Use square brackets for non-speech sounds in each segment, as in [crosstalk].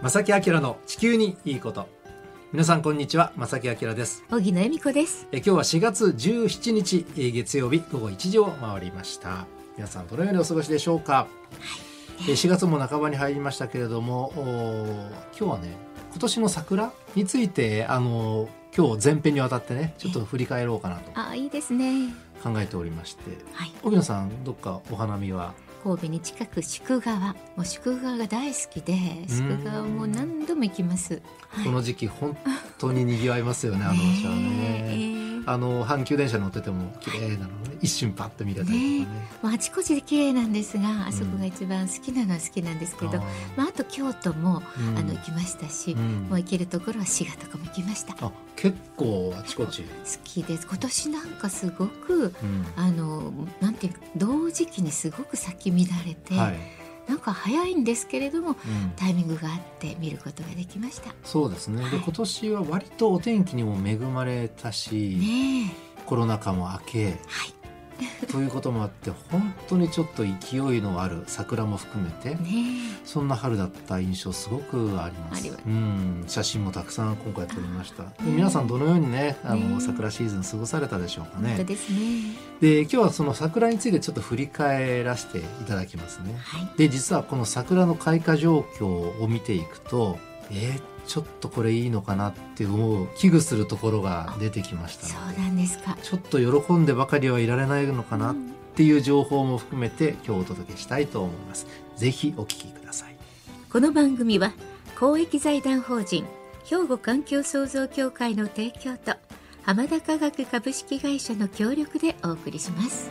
正木明の地球にいいこと。皆さんこんにちは正木明です。荻野恵美子です。え今日は4月17日え月曜日午後1時を回りました。皆さんどのようにお過ごしでしょうか、え4月も半ばに入りましたけれども今日はね今年の桜についてあの今日前編にわたってねちょっと振り返ろうかなとあいいですね。考えておりまして、はい、荻野さんどっかお花見は神戸に近く宿川。もう宿川が大好きで宿川も何度も行きます、はい、この時期本当に賑わいますよねあの場所はね、え。ーあの阪急電車乗ってても綺麗なのね。一瞬パッと見れたりとかね、ね、まあ、あちこちで綺麗なんですがあそこが一番好きなのは好きなんですけど、うん、まあ、あと京都も、うん、あの行きましたし、うん、もう行けるところは滋賀とかも行きました。あ結構あちこち。好きです。今年なんかすごく、あのなんていう同時期にすごく咲き乱れて、はいなんか早いんですけれども、うん、タイミングがあって見ることができました。そうですね、はい、で今年は割とお天気にも恵まれたし、ね、コロナ禍も明け、はい、[laughs] ということもあって本当にちょっと勢いのある桜も含めて、ね、そんな春だった印象すごくあります。うん。写真もたくさん今回撮りました、皆さんどのようにねあの、桜シーズン過ごされたでしょうかね。本当ですね。で今日はその桜についてちょっと振り返らせていただきますね、はい、で実はこの桜の開花状況を見ていくとえー、ちょっとこれいいのかなって思う危惧するところが出てきましたそうなんですか。ちょっと喜んでばかりはいられないのかなっていう情報も含めて今日お届けしたいと思います。ぜひお聞きください。この番組は公益財団法人兵庫環境創造協会の提供と浜田科学株式会社の協力でお送りします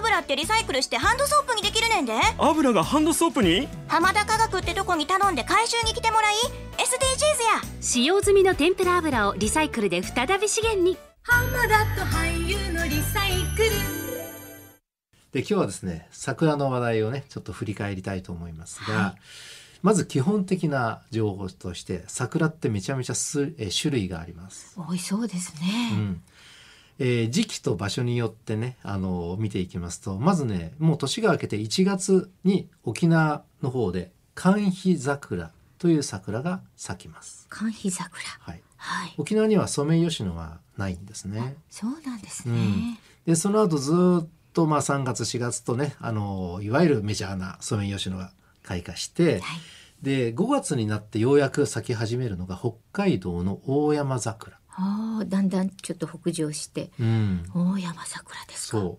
油ってリサイクルしてハンドソープにできるねんで。油がハンドソープに？浜田科学ってとこに頼んで回収に来てもらい SDGs や。使用済みの天ぷら油をリサイクルで再び資源に。浜田と俳優のリサイクル。で今日はですね桜の話題をねちょっと振り返りたいと思いますが、はい、まず基本的な情報として桜ってめちゃめちゃすえ種類があります。多いそうですね、うんえー、時期と場所によってねあの見ていきますとまずねもう年が明けて1月に沖縄の方で寒肥桜という桜が咲きます。寒肥桜。はい、はい、沖縄にはソメイヨシノがないんですね。そうなんですね、うん、でその後ずっとまあ3月4月とねあのいわゆるメジャーなソメイヨシノが開花して、はい、で5月になってようやく咲き始めるのが北海道の大山桜あだんだんちょっと北上して、うん、大山桜ですか。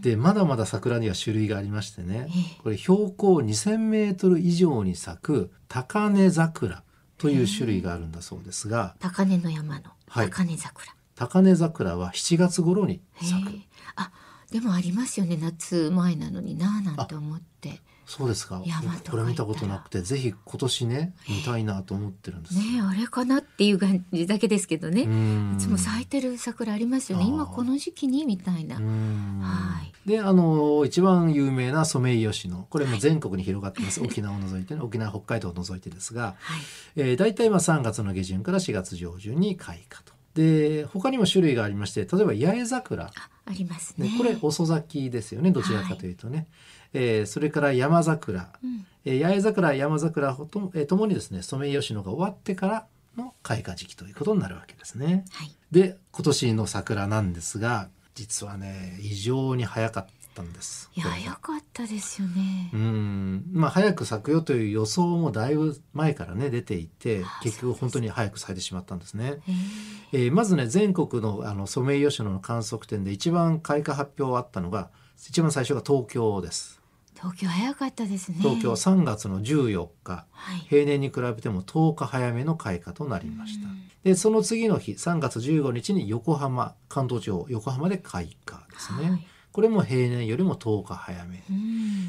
でまだまだ桜には種類がありましてね、これ標高2,000メートル以上に咲く高根桜という種類があるんだそうですが、高根の山の高根桜、はい、高根桜は7月頃に咲く。あでもありますよね。夏前なのにななんて思ってそうですか。これ見たことなくてぜひ今年ね見たいなと思ってるんです。ねあれかなっていう感じだけですけどね。いつも咲いてる桜ありますよね。今この時期にみたいな。はい。であの一番有名なソメイヨシノ。これも全国に広がってます、はい、沖縄を除いてね。[laughs] 沖縄北海道を除いてですが、はい。えー、大体まあ3月の下旬から4月上旬に開花と。で他にも種類がありまして例えば八重桜。ありますね、ね、これ遅咲きですよね。どちらかというとね、はい、えー、それから山桜、うん、えー、八重桜山桜と,、えー、ともにですねソメイヨシノが終わってからの開花時期ということになるわけですね。はい、で今年の桜なんですが実はね異常に早かったんです。いや早かったですよね。うんまあ早く咲くよという予想もだいぶ前からね出ていて結局本当に早く咲いてしまったんですね。えー、まずね全国のあのソメイヨシノの観測点で一番開花発表あったのが一番最初が東京です。東京早かったですね。東京3月の14日、はい、平年に比べても10日早めの開花となりました。でその次の日3月15日に横浜関東地方横浜で開花ですね。はいこれも平年よりも10日早め。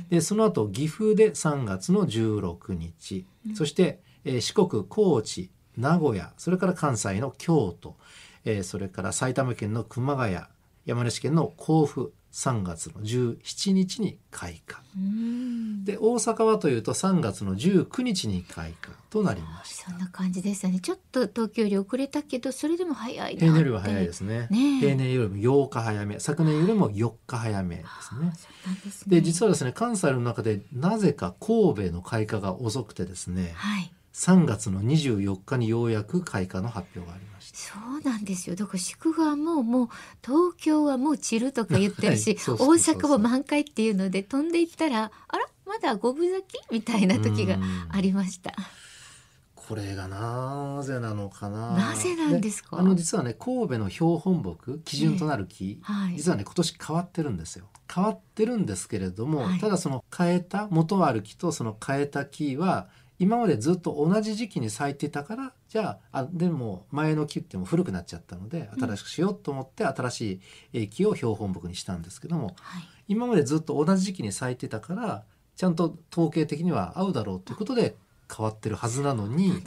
でその後岐阜で3月の16日、そして、えー、四国高知名古屋それから関西の京都、えー、それから埼玉県の熊谷山梨県の甲府3月の17日に開花。で大阪はというと3月の19日に開花となりました。そんな感じでしたね。ちょっと東京より遅れたけどそれでも早い平年よりは早いですね、ね、平年よりも8日早め。昨年よりも4日早めですね。で、ね、実はですね関西の中でなぜか神戸の開花が遅くてですね、はい3月の24日にようやく開花の発表がありましたそうなんですよだから祝賀ももう東京はもう散るとか言ってるし、はい、大阪も満開っていうので飛んでいったらあらまだ五分咲きみたいな時がありました。これがなぜなのかな。なぜなんですか？あの実はね神戸の標本木基準となる木、えーはい、実はね今年変わってるんですよ。変わってるんですけれども、はい、ただその変えた元ある木とその変えた木は今までずっと同じ時期に咲いてたからじゃああでも前の木っても古くなっちゃったので新しくしようと思って新しい木を標本木にしたんですけども、はい、今までずっと同じ時期に咲いてたからちゃんと統計的には合うだろうということで変わってるはずなのに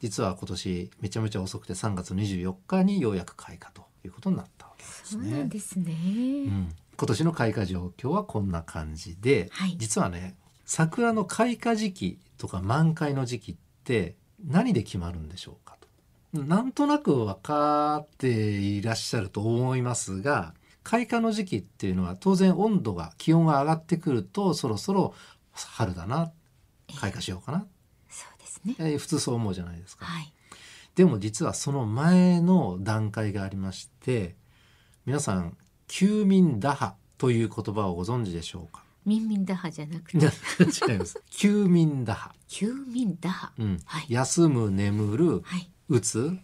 実は今年めちゃめちゃ遅くて3月24日にようやく開花ということになったわけですね。そうですね、うん、今年の開花状況はこんな感じで、はい、実はね桜の開花時期とか満開の時期って何で決まるんでしょうかと。なんとなく分かっていらっしゃると思いますが開花の時期っていうのは当然温度が気温が上がってくるとそろそろ春だな開花しようかな、そうですね、えー、普通そう思うじゃないですか。はい、でも実はその前の段階がありまして皆さん休眠打破という言葉をご存知でしょうか？民民打破じゃなくて。[laughs] 違います。休眠打破。休眠打破、うん。はい、休む眠る、はい、打つ、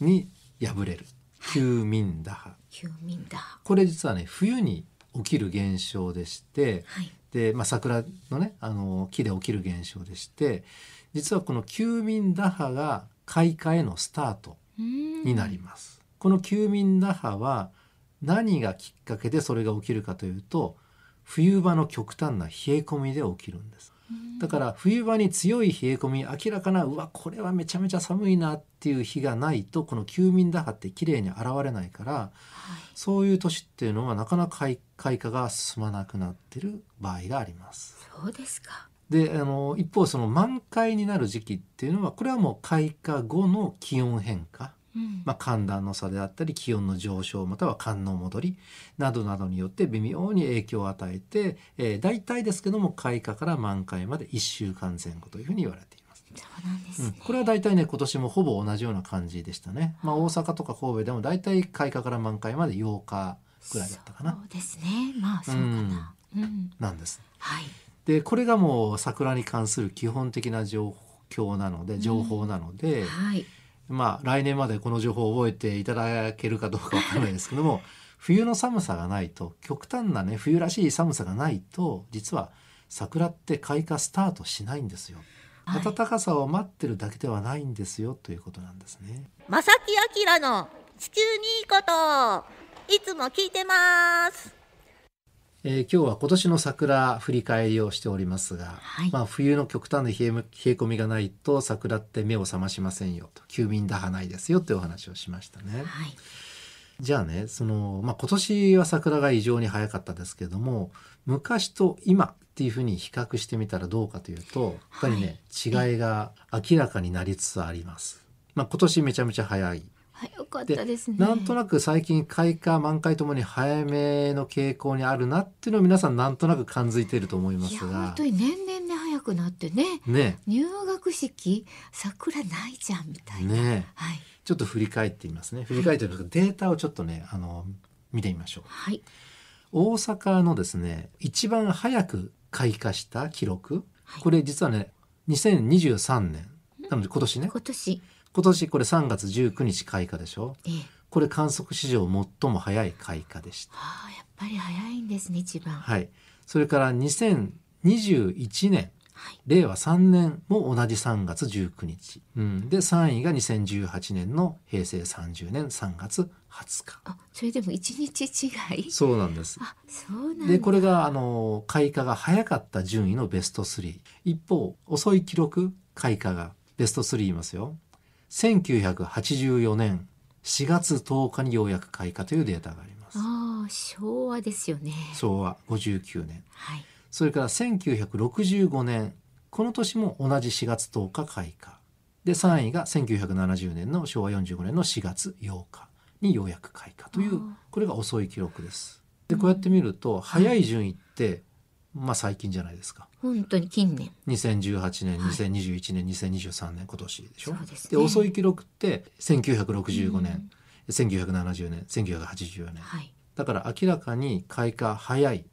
に破れる、休眠打破。休眠打破。これ実はね冬に起きる現象でして、はい、で、まあ、桜のねあの木で起きる現象でして実はこの休眠打破が開花へのスタートになります。この休眠打破は何がきっかけでそれが起きるかというと冬場の極端な冷え込みで起きるんです。だから冬場に強い冷え込み明らかなうわこれはめちゃめちゃ寒いなっていう日がないとこの休眠打破って綺麗に現れないから、はい、そういう年っていうのはなかなか開花が進まなくなってる場合があります。そうですかであの一方その満開になる時期っていうのはこれはもう開花後の気温変化まあ、寒暖の差であったり気温の上昇または寒の戻りなどなどによって微妙に影響を与えて、えー、大体ですけども開花から満開まで1週間前後というふうに言われています。そうなんです、ねうん、これは大体ね今年もほぼ同じような感じでしたね。まあ、大阪とか神戸でも大体開花から満開まで8日ぐらいだったかな。そうですね。まあそうかな。うん、なんです。はい。でこれがもう桜に関する基本的な状況なので情報なので、うん、はい。まあ来年までこの情報を覚えていただけるかどうかわからないですけども [laughs] 冬の寒さがないと極端なね冬らしい寒さがないと実は桜って開花スタートしないんですよ。はい、暖かさを待ってるだけではないんですよということなんですね。正木明の地球にいいこといつも聞いてます。えー、今日は今年の桜振り返りをしておりますが、はい、まあ、冬の極端な冷え込みがないと桜って目を覚ましませんよと休眠打破ないですよというお話をしましたね。はい、じゃあねその、まあ、今年は桜が異常に早かったですけども昔と今っていうふうに比較してみたらどうかというとやっぱりね、はい、違いが明らかになりつつあります。まあ、今年めちゃめちゃ早い早かったですね。なんとなく最近開花満開ともに早めの傾向にあるなっていうのを皆さんなんとなく感づいていると思いますが。本当に年々ね早くなってね。ね。入学式桜ないじゃんみたいな、ね。はい、ちょっと振り返ってみますね。振り返ってるデータをちょっとねあの見てみましょう、はい、大阪のですね一番早く開花した記録、はい、これ実はね2023年。なので今年ね。今年今年これ3月19日開花でしょ、ええ、これ観測史上最も早い開花でした。はあ、やっぱり早いんですね一番。はい。それから2021年。はい、令和3年も同じ3月19日、うん、で3位が2018年の平成30年3月20日。あそれでも1日違い？そうなんです。あそうなんでこれがあの開花が早かった順位のベスト3一方遅い記録開花がベスト3言いますよ1984年4月10日にようやく開花というデータがあります。ああ昭和ですよね。昭和59年。はい。それから1965年この年も同じ4月10日開花。で3位が1970年の昭和45年の4月8日にようやく開花というこれが遅い記録です。でこうやって見ると早い順位って、まあ最近じゃないですか。本当に近年。2018年、2021年、2023年今年でしょ？で、ね、遅い記録って1965年、うん、1970年、1984年。はい、だから明らかに開花早い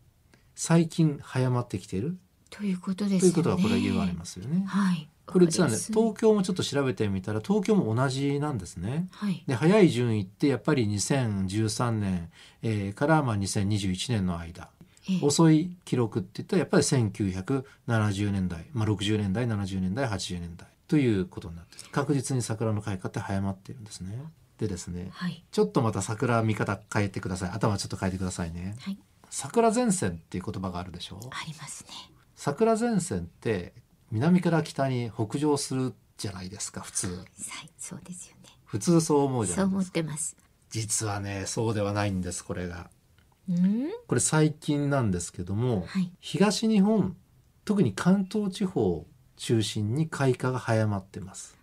最近早まってきているということですね。ということはこれ言われますよね。はい。これ実はね東京もちょっと調べてみたら東京も同じなんですね。はい、で早い順位ってやっぱり2013年、えー、からまあ2021年の間、えー、遅い記録っていったらやっぱり1970年代、まあ、60年代70年代80年代ということになって確実に桜の開花って早まってるんですね。でですね、はい、ちょっとまた桜見方変えてください。頭ちょっと変えてくださいね。はい。桜前線っていう言葉があるでしょ？うありますね。桜前線って南から北に北上するじゃないですか普通。はいそうですよね。普通そう思うじゃないそう思ってます。実はねそうではないんですこれが。うんこれ最近なんですけども、はい、東日本特に関東地方中心に開花が早まってます。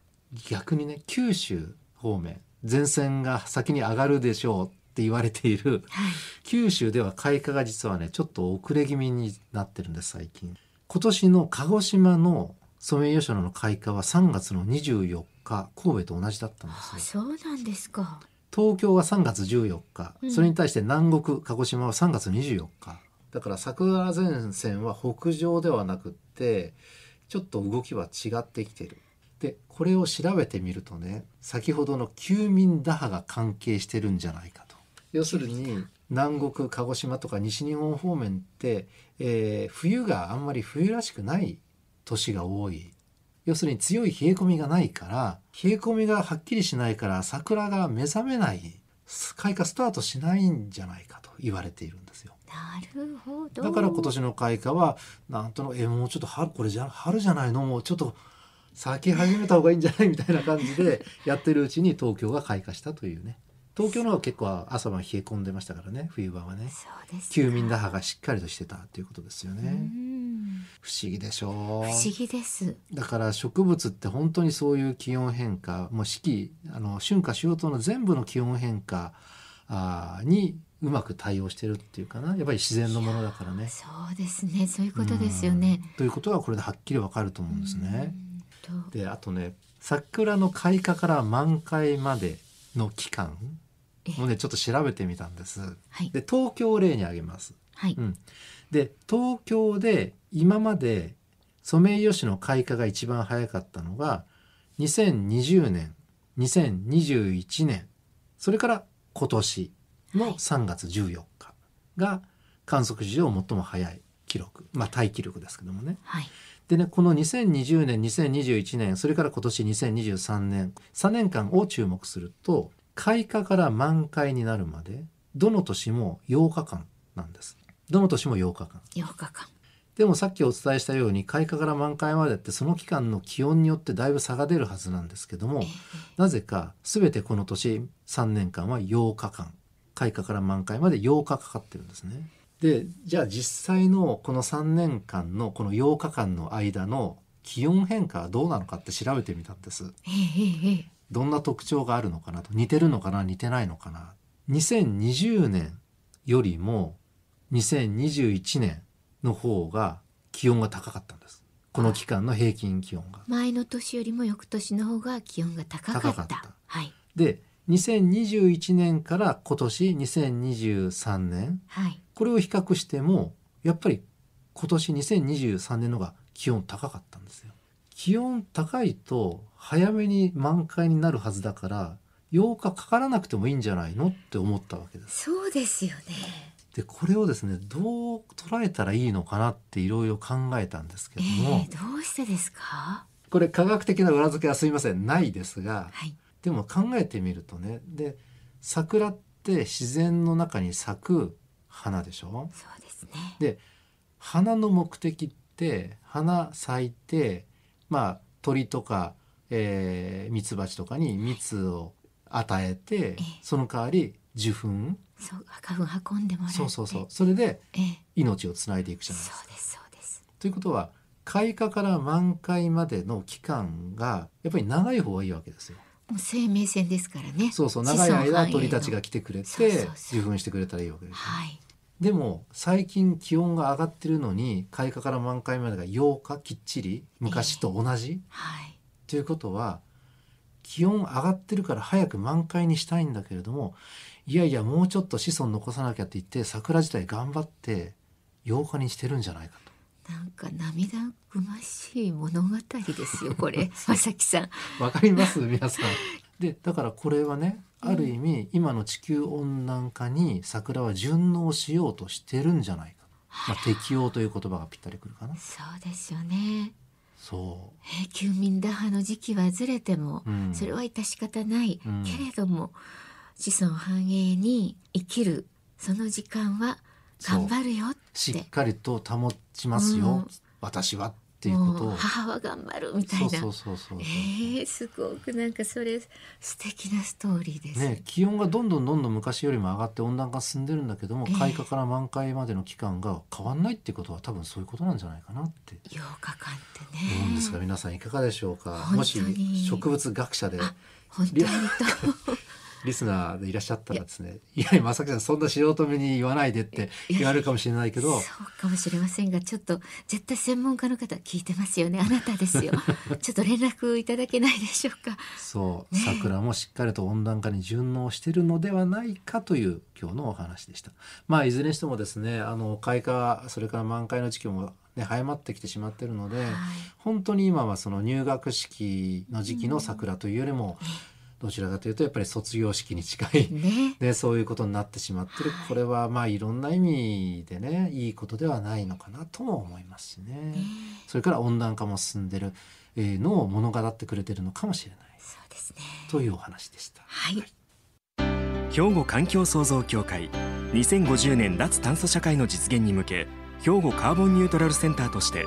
逆にね九州方面前線が先に上がるでしょうって言われている、はい、九州では開花が実はねちょっと遅れ気味になってるんです最近。今年の鹿児島のソメイヨシノの開花は3月の24日神戸と同じだったんですよ。そうなんですか東京は3月14日、うん、それに対して南国鹿児島は3月24日。だから桜前線は北上ではなくってちょっと動きは違ってきてる。でこれを調べてみるとね先ほどの休眠打破が関係してるんじゃないか要するに南国鹿児島とか西日本方面って、えー、冬があんまり冬らしくない年が多い要するに強い冷え込みがないから冷え込みがはっきりしないから桜が目覚めない開花スタートしないんじゃないかと言われているんですよ。なるほど。だから今年の開花はなんとなくえもうちょっと春これじゃ春じゃないの？もうちょっと咲き始めた方がいいんじゃない？みたいな感じでやってるうちに東京が開花したというね。東京の方は結構朝晩冷え込んでましたからね冬場はね。休眠打破がしっかりとしてたということですよね不思議でしょ？う不思議です。だから植物って本当にそういう気温変化もう四季あの春夏秋冬の全部の気温変化あにうまく対応してるっていうかな。やっぱり自然のものだからね。そうですね。そういうことですよね。ということがこれではっきりわかると思うんですね。であとね桜の開花から満開までの期間もねちょっと調べてみたんです。はい、で東京を例に挙げます。はい。うん、で東京で今までソメイヨシノ開花が一番早かったのが2020年2021年それから今年の3月14日が観測史上最も早い記録。まあタイ記録ですけどもね。はい、でねこの2020年2021年それから今年2023年3年間を注目すると開花から満開になるまでどの年も8日間なんですどの年も8日間。8日間。でもさっきお伝えしたように開花から満開までってその期間の気温によってだいぶ差が出るはずなんですけども、なぜか全てこの年3年間は8日間。開花から満開まで8日かかってるんですね。でじゃあ実際のこの3年間のこの8日間の間の気温変化はどうなのかって調べてみたんです。どんな特徴があるのかなと。似てるのかな似てないのかな。2020年よりも2021年の方が気温が高かったんです。この期間の平均気温が。前の年よりも翌年の方が気温が高かった。かった。はい、で2021年から今年2023年、はい、これを比較してもやっぱり今年2023年のが気温高かったんですよ。気温高いと早めに満開になるはずだから8日かからなくてもいいんじゃないのって思ったわけです。そうですよね。でこれをですねどう捉えたらいいのかなっていろいろ考えたんですけども、えー、どうしてですか？これ科学的な裏付けはすいませんないですが、はい、でも考えてみるとねで桜って自然の中に咲く花でしょ？そうですね。で花の目的って花咲いてまあ鳥とかえー、ミツバチとかに蜜を与えて、ええ、その代わり受粉そう花粉運んでもらそうそうそう。それで命をつないでいくじゃないですか。そうですそうです。ということは開花から満開までの期間がやっぱり長い方がいいわけですよ。もう生命線ですからね。そうそう長い間鳥たちが来てくれて受粉してくれたらいいわけです、ね、はい。でも最近気温が上がってるのに開花から満開までが8日きっちり昔と同じ、えー、はい。ということは気温上がってるから早く満開にしたいんだけれどもいやいやもうちょっと子孫残さなきゃって言って桜自体頑張って8日にしてるんじゃないかと。なんか涙ぐましい物語ですよこれ [laughs] 正木さん。わかります？皆さん。[laughs] でだからこれはねある意味、うん、今の地球温暖化に桜は順応しようとしてるんじゃないか。まあ、適応という言葉がぴったりくるかな。そうですよね。そう、えー、休眠打破の時期はずれても、うん、それは致し方ない、うん、けれども子孫繁栄に生きるその時間は頑張るよって。しっかりと保ちますよ、うん、私はっていうことを。母は頑張るみたいな。そうそうそうえー、すごくなんかそれ素敵なストーリーです。ね気温がどんどんどんどん昔よりも上がって温暖化進んでるんだけども、えー、開花から満開までの期間が変わんないってことは多分そういうことなんじゃないかなって。8日間ってね。思うんですが皆さんいかがでしょうか？もし植物学者で。本当にリスナーでいらっしゃったらですね「いやいや正木さんそんな素人目に言わないで」って言われるかもしれないけど。そうかもしれませんがちょっと絶対専門家の方聞いてますよね。あなたですよ。[laughs] ちょっと連絡いただけないでしょうか。そう、ね、桜もしっかりと温暖化に順応してるのではないかという今日のお話でした。まあいずれにしてもですねあの開花それから満開の時期もね、早まってきてしまってるので、はい、本当に今はその入学式の時期の桜というよりも、うんどちらかというとやっぱり卒業式に近い、ね。[laughs] ね、そういうことになってしまってる、はい、これはまあいろんな意味でねいいことではないのかなとも思いますしね、ね、それから温暖化も進んでるのを物語ってくれてるのかもしれない、そうですね、というお話でした。はい、はい兵庫環境創造協会。2050年脱炭素社会の実現に向け兵庫カーボンニュートラルセンターとして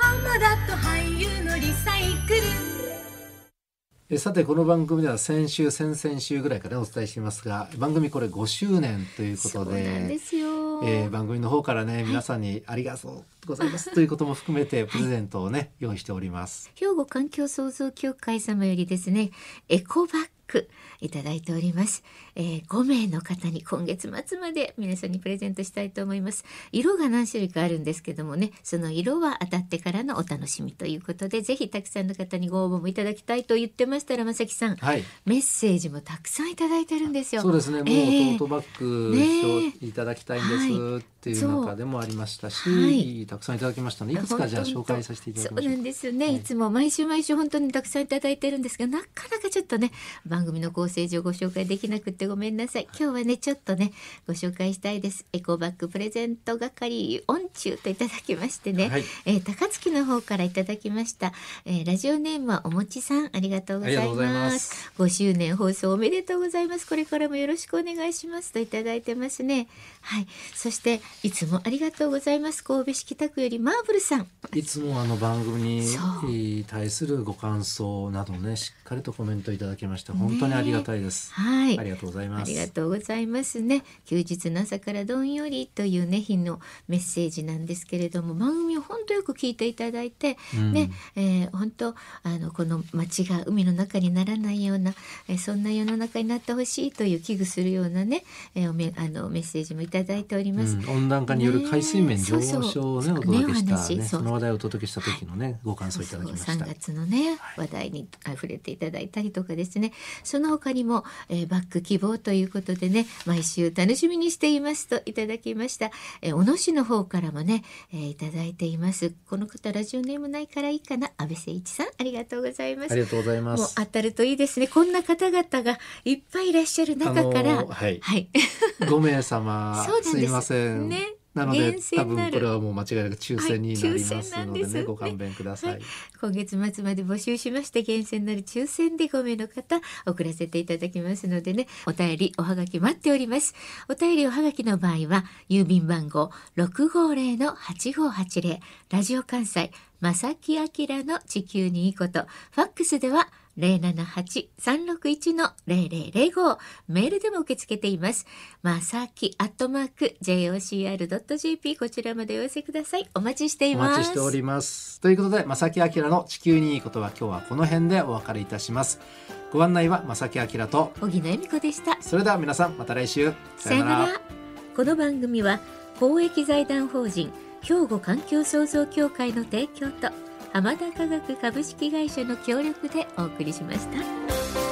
浜田と俳優のリサイクル。えさてこの番組では先週先々週ぐらいからお伝えしていますが番組これ5周年ということでえー、番組の方からね皆さんにありがとうございます。ということも含めてプレゼントをね、はい、用意しております。兵庫環境創造協会様よりですねエコバッグいただいております、えー、5名の方に今月末まで皆さんにプレゼントしたいと思います。色が何種類かあるんですけどもねその色は当たってからのお楽しみということでぜひたくさんの方にご応募もいただきたいと言ってましたらまさきさん、はい、メッセージもたくさんいただいてるんですよ。そうですね。もう、えー、トートバッグいただきたいんです、はい、っていう中でもありましたし、はい、たくさんいただきましたのでいくつかじゃあ紹介させていただきましそうなんですよね、はい、いつも毎週毎週本当にたくさんいただいてるんですがなかなかちょっとね番組の構成上ご紹介できなくてごめんなさい。今日はねちょっとねご紹介したいです。エコバッグプレゼント係オンチューといただきましてね、はい、えー、高槻の方からいただきました、えー、ラジオネームはおもちさんありがとうございます。5周年放送おめでとうございます。これからもよろしくお願いします。といただいてますね。はい。そしていつもありがとうございます。神戸市北区よりマーブルさん。いつもあの番組に対するご感想などねしっかりとコメントいただきまして本当にありがたいです、はい、ありがとうございます。ありがとうございますね。休日の朝からどんよりというね日のメッセージなんですけれども番組を本当よく聞いていただいて、うん、ね、えー、本当あのこの街が海の中にならないような、えー、そんな世の中になってほしいという危惧するようなね、えー、めあのメッセージもいただいております、うん、温暖化による海水面上昇をね、ね、お届けした、ね、その話題をお届けした時のね、はい、ご感想いただきました。3月のね、話題に溢れていただいたりとかですね。その他にも、えー、バック希望ということでね毎週楽しみにしていますといただきました、えー、小野市の方からもね、えー、いただいています。この方ラジオネームないからいいかな。安倍誠一さんありがとうございます。ありがとうございます。もう当たるといいですね。こんな方々がいっぱいいらっしゃる中から、はい、はい、5名様。[laughs] すいません。ねなので多分これはもう間違いなく抽選になりますのでね、はい、ご勘弁ください、はい、今月末まで募集しまして厳選なる抽選で5名の方送らせていただきますのでねお便りおはがき待っております。お便りおはがきの場合は郵便番号650-8580ラジオ関西正木明の地球にいいこと。ファックスでは078-361-0005メールでも受け付けています。まさきアットマーク jocr.jp こちらまでお寄せください。お待ちしています。お待ちしております。ということで、まさきあきらの地球にいいことは今日はこの辺でお別れいたします。ご案内はまさきあきらと小木野恵美子でした。それでは皆さんまた来週。さよなら。この番組は公益財団法人兵庫環境創造協会の提供と浜田科学株式会社の協力でお送りしました。